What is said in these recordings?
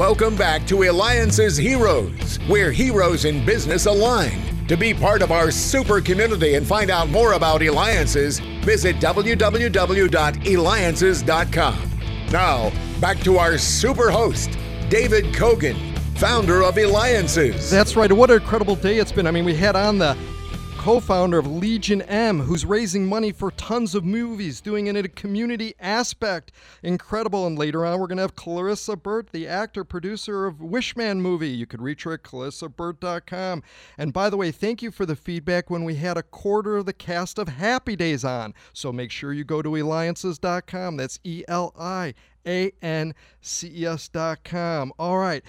Welcome back to Eliance's Heroes, where heroes in business align. To be part of our super community and find out more about Eliances, visit www.eliances.com. Now, back to our super host, David Kogan, founder of Eliances. That's right. What an incredible day it's been. I mean, we had on the co founder of Legion M, who's raising money for tons of movies, doing it in a community aspect. Incredible. And later on, we're going to have Clarissa Burt, the actor, producer of Wishman movie. You could reach her at clarissaburt.com. And by the way, thank you for the feedback when we had a quarter of the cast of Happy Days on. So make sure you go to eliances.com. That's E L I A N C E S.com. All right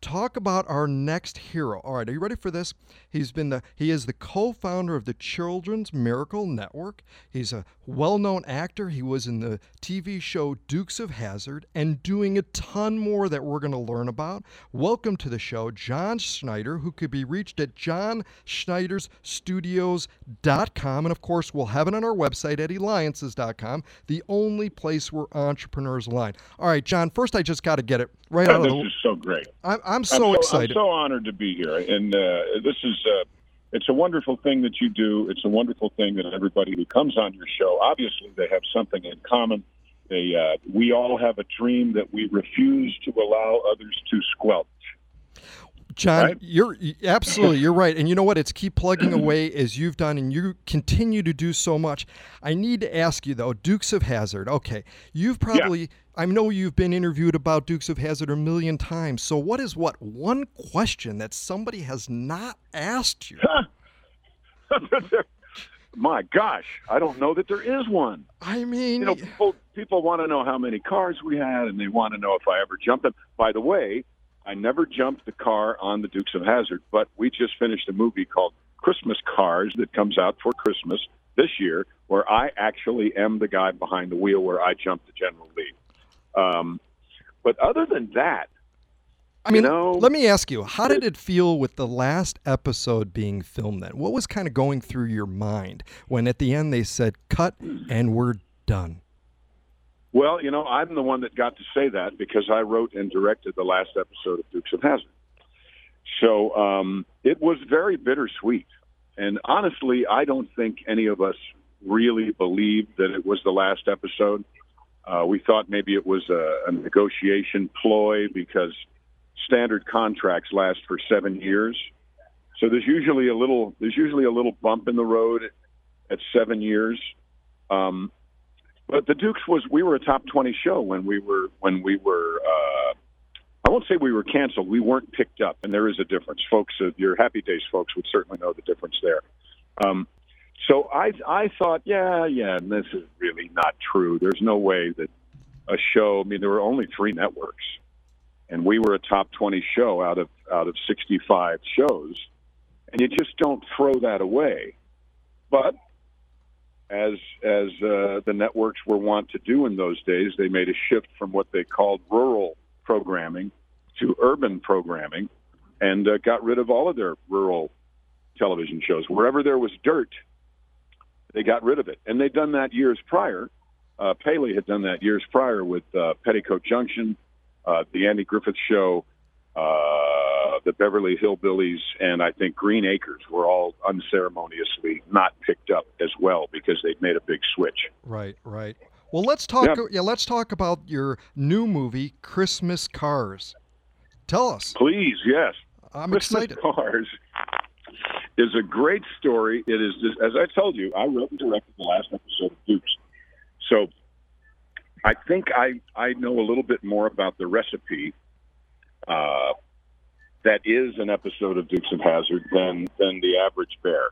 talk about our next hero. All right, are you ready for this? He's been the he is the co-founder of the Children's Miracle Network. He's a well-known actor. He was in the TV show Dukes of Hazzard and doing a ton more that we're going to learn about. Welcome to the show, John Schneider, who could be reached at johnschneidersstudios.com and of course, we'll have it on our website at eliances.com, the only place where entrepreneurs align. All right, John, first I just got to get it right oh, out of the This is so great. I'm, I'm so, I'm so excited. I'm so honored to be here, and uh, this is uh, it's a wonderful thing that you do. It's a wonderful thing that everybody who comes on your show, obviously, they have something in common. They, uh, we all have a dream that we refuse to allow others to squelch. John, Right? you're absolutely you're right, and you know what? It's keep plugging away as you've done, and you continue to do so much. I need to ask you though, Dukes of Hazzard. Okay, you've probably I know you've been interviewed about Dukes of Hazzard a million times. So what is what one question that somebody has not asked you? My gosh, I don't know that there is one. I mean, You know, people people want to know how many cars we had, and they want to know if I ever jumped them. By the way, I never jumped the car on the Dukes of Hazzard, but we just finished a movie called Christmas Cars that comes out for Christmas this year, where I actually am the guy behind the wheel, where I jumped the General Lee. Um, but other than that, I mean, you know- let me ask you, how did it feel with the last episode being filmed then? What was kind of going through your mind when at the end they said cut and we're done? Well, you know, I'm the one that got to say that because I wrote and directed the last episode of Dukes of Hazzard. So um, it was very bittersweet. And honestly, I don't think any of us really believed that it was the last episode. Uh, we thought maybe it was a, a negotiation ploy because standard contracts last for seven years. So there's usually a little there's usually a little bump in the road at seven years. Um, but the Dukes was we were a top twenty show when we were when we were uh, I won't say we were canceled. We weren't picked up, and there is a difference, folks. Your Happy Days folks would certainly know the difference there. Um, so I I thought, yeah, yeah, and this is really not true. There's no way that a show. I mean, there were only three networks, and we were a top twenty show out of out of sixty five shows, and you just don't throw that away. But as as uh, the networks were wont to do in those days, they made a shift from what they called rural programming to urban programming, and uh, got rid of all of their rural television shows. Wherever there was dirt, they got rid of it, and they'd done that years prior. Uh, Paley had done that years prior with uh, Petticoat Junction, uh, the Andy Griffith Show, uh, the Beverly Hillbillies, and I think Green Acres were all unceremoniously not picked up as well because they'd made a big switch. Right, right. Well, let's talk. Yeah. Yeah. let's talk about your new movie, Christmas Cars. Tell us. Please, yes. I'm excited. Christmas excited. Cars is a great story. It is, just, as I told you, I wrote and directed the last episode of Dukes. So I think I, I know a little bit more about the recipe uh, that is an episode of Dukes of Hazzard than, than the average bear.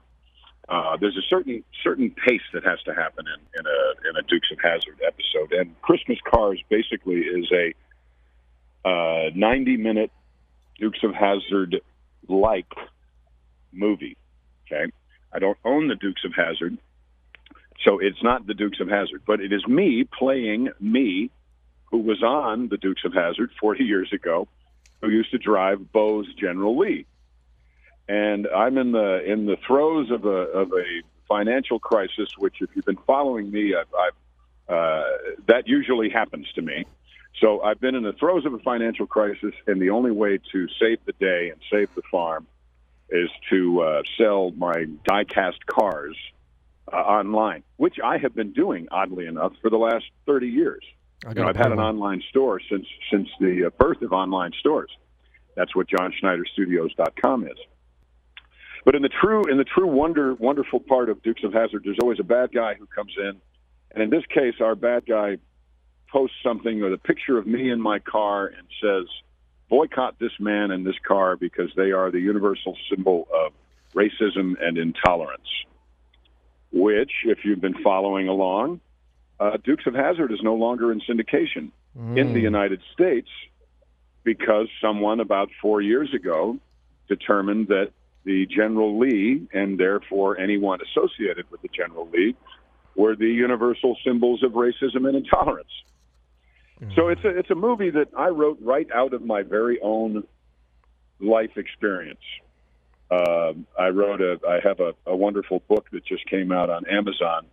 Uh, there's a certain certain pace that has to happen in, in a in a Dukes of Hazzard episode, and Christmas Cars basically is a uh, 90 minute Dukes of Hazzard like movie. Okay, I don't own the Dukes of Hazzard, so it's not the Dukes of Hazzard, but it is me playing me, who was on the Dukes of Hazzard 40 years ago, who used to drive Bo's General Lee, and I'm in the in the throes of a of a financial crisis, which if you've been following me, I've, I've uh, that usually happens to me. So I've been in the throes of a financial crisis, and the only way to save the day and save the farm is to uh, sell my die-cast cars uh, online, which I have been doing, oddly enough, for the last 30 years. I You know, I've had an online store since since the uh, birth of online stores. That's what JohnSchneiderStudios.com is. But in the true in the true wonder wonderful part of Dukes of Hazzard, there's always a bad guy who comes in, and in this case, our bad guy posts something with a picture of me in my car and says, "Boycott this man and this car because they are the universal symbol of racism and intolerance." Which, if you've been following along, uh, Dukes of Hazzard is no longer in syndication in the United States because someone about four years ago determined that the General Lee and therefore anyone associated with the General Lee were the universal symbols of racism and intolerance. So it's a it's a movie that I wrote right out of my very own life experience. Um I wrote a I have a, a wonderful book that just came out on Amazon,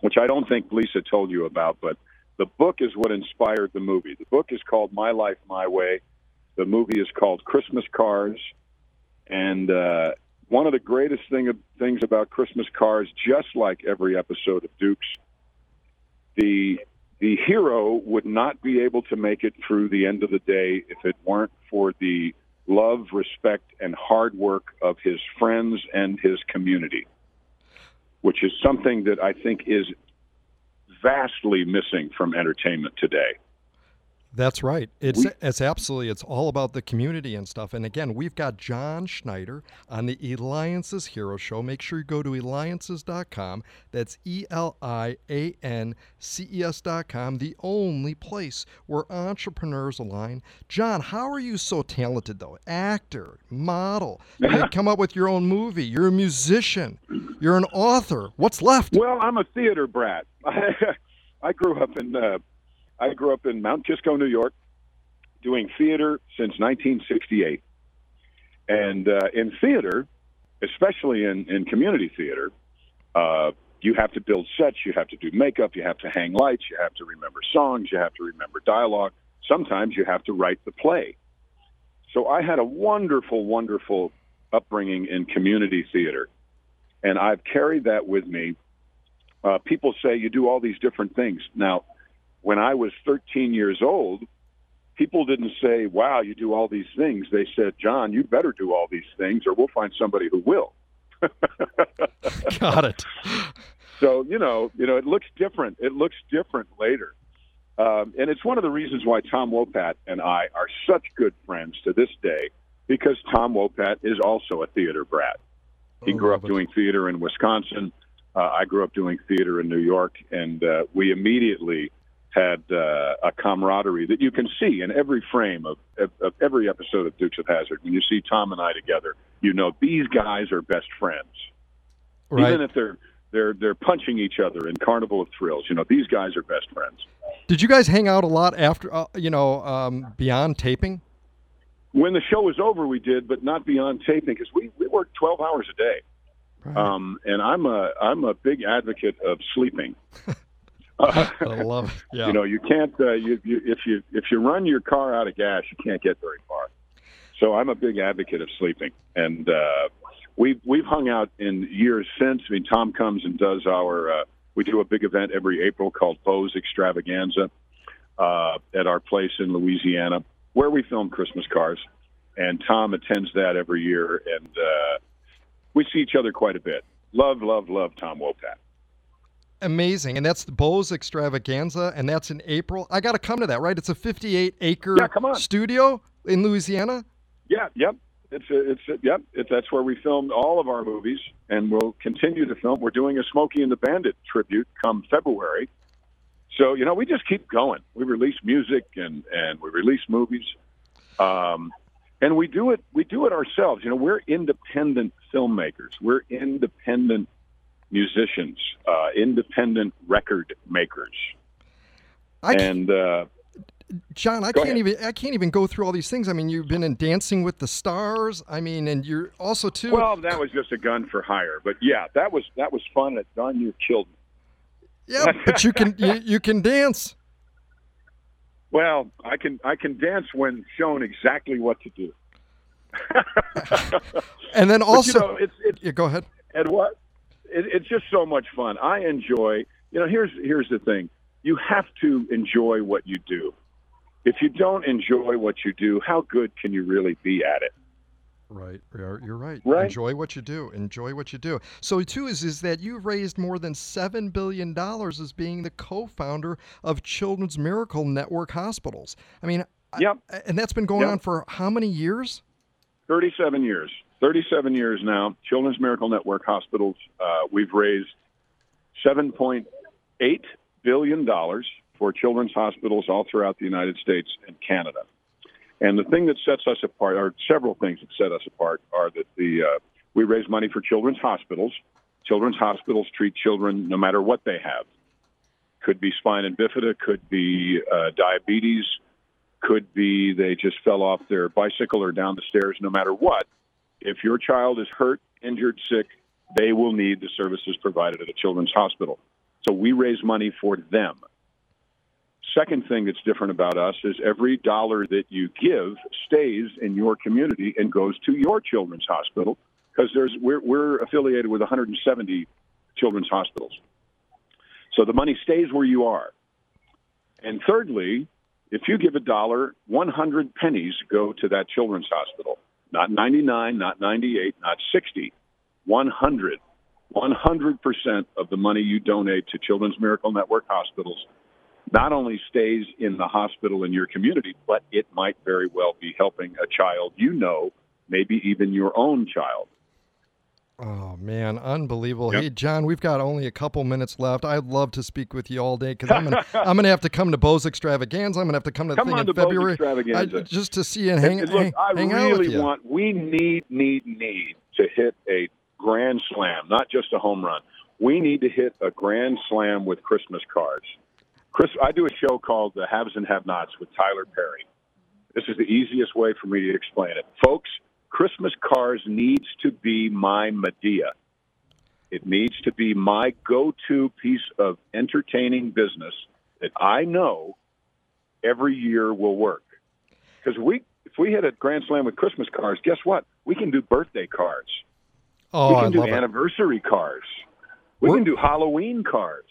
which I don't think Lisa told you about, but the book is what inspired the movie. The book is called My Life My Way. The movie is called Christmas Cars, and uh, one of the greatest thing things about Christmas Cars, just like every episode of Dukes, the the hero would not be able to make it through the end of the day if it weren't for the love, respect, and hard work of his friends and his community, which is something that I think is vastly missing from entertainment today. That's right. It's We- it's absolutely it's all about the community and stuff. And again, we've got John Schneider on the Eliances Hero Show. Make sure you go to eliances.com. That's E L I A N C E S.com, the only place where entrepreneurs align. John, how are you so talented though? Actor, model. You come up with your own movie. You're a musician. You're an author. What's left? Well, I'm a theater brat. I grew up in uh, I grew up in Mount Kisco, New York, doing theater since 1968. And uh, in theater, especially in, in community theater, uh, you have to build sets, you have to do makeup, you have to hang lights, you have to remember songs, you have to remember dialogue. Sometimes you have to write the play. So I had a wonderful, wonderful upbringing in community theater, and I've carried that with me. Uh, people say you do all these different things. Now, when I was 13 years old, people didn't say, "Wow, you do all these things." They said, "John, you better do all these things, or we'll find somebody who will." Got it. So you know, you know, it looks different. It looks different later, um, and it's one of the reasons why Tom Wopat and I are such good friends to this day, because Tom Wopat is also a theater brat. He Oh, grew up doing theater in Wisconsin. Uh, I grew up doing theater in New York, and uh, we immediately had uh, a camaraderie that you can see in every frame of, of, of every episode of Dukes of Hazzard. When you see Tom and I together, you know these guys are best friends Right. even if they're they're they're punching each other in Carnival of Thrills. You know, these guys are best friends. Did you guys hang out a lot after, uh, you know, um, beyond taping? When the show was over, we did, but not beyond taping because we we worked twelve hours a day. Right. Um, and I'm a I'm a big advocate of sleeping. Uh, I love it. Yeah. You know, you can't uh, you, you if you if you run your car out of gas, you can't get very far. So I'm a big advocate of sleeping, and uh, we've we've hung out in years since. I mean, Tom comes and does our. Uh, we do a big event every April called Bo's Extravaganza uh, at our place in Louisiana, where we film Christmas cars, and Tom attends that every year, and uh, we see each other quite a bit. Love, love, love Tom Wopat. Amazing. And that's the Bo's Extravaganza, and that's in April. I got to come to that, right? It's a 58 acre Yeah, studio in Louisiana. Yeah, yep. It's a, it's a, yep. It, that's where we filmed all of our movies, and we'll continue to film. We're doing a Smokey and the Bandit tribute come February. So you know, we just keep going. We release music and and we release movies, um, and we do it. We do it ourselves. You know, we're independent filmmakers. We're independent musicians, uh, independent record makers, I and. Uh, John, I can't ahead. even I can't even go through all these things. I mean, you've been in Dancing with the Stars. I mean, and you're also too. well, that was just a gun for hire, but yeah, that was that was fun. It done. You killed me. yeah, but you can you, you can dance. Well, I can I can dance when shown exactly what to do. and then also, but, you know, it's, it's, yeah, go ahead. And what? It, it's just so much fun. I enjoy. You know, here's here's the thing. You have to enjoy what you do. If you don't enjoy what you do, how good can you really be at it? Right, you're, right. right. Enjoy what you do. Enjoy what you do. So too is is that you've raised more than seven billion dollars as being the co-founder of Children's Miracle Network Hospitals. I mean, yep. I, and that's been going yep. on for how many years? Thirty-seven years. Thirty-seven years now. Children's Miracle Network Hospitals. Uh, we've raised seven point eight billion dollars for children's hospitals all throughout the United States and Canada. And the thing that sets us apart, or several things that set us apart, are that the uh, we raise money for children's hospitals. Children's hospitals treat children no matter what they have. Could be spina bifida, could be uh, diabetes, could be they just fell off their bicycle or down the stairs. No matter what, if your child is hurt, injured, sick, they will need the services provided at a children's hospital. So we raise money for them second thing that's different about us is every dollar that you give stays in your community and goes to your children's hospital because there's we're, we're affiliated with 170 children's hospitals. So the money stays where you are. And thirdly, if you give a dollar, 100 pennies go to that children's hospital. Not 99, not 98, not 60, 100. 100% of the money you donate to Children's Miracle Network hospitals not only stays in the hospital in your community, but it might very well be helping a child you know, maybe even your own child. Oh man, unbelievable! Yep. Hey John, we've got only a couple minutes left. I'd love to speak with you all day because I'm gonna I'm gonna have to come to Bo's Extravaganza. I'm gonna have to come to the come thing on in to February I, just to see and hang. Out. And look, hang, I hang really want. We need need need to hit a grand slam, not just a home run. We need to hit a grand slam with Christmas cards. Chris, I do a show called The Haves and Have Nots with Tyler Perry. This is the easiest way for me to explain it. Folks, Christmas cars needs to be my Madea. It needs to be my go-to piece of entertaining business that I know every year will work. Because we, if we hit a grand slam with Christmas cars, guess what? We can do birthday cards. Oh, we can I do anniversary it. cars. We We're- can do Halloween cards.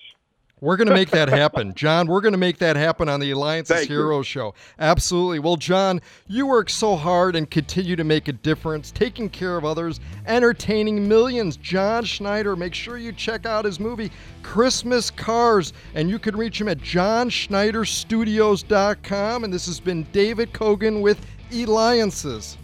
We're going to make that happen. John, we're going to make that happen on the Eliance's Thank you. Heroes Show. Absolutely. Well, John, you work so hard and continue to make a difference, taking care of others, entertaining millions. John Schneider, make sure you check out his movie, Christmas Cars, and you can reach him at johnschneiderstudios.com. And this has been David Kogan with Eliances.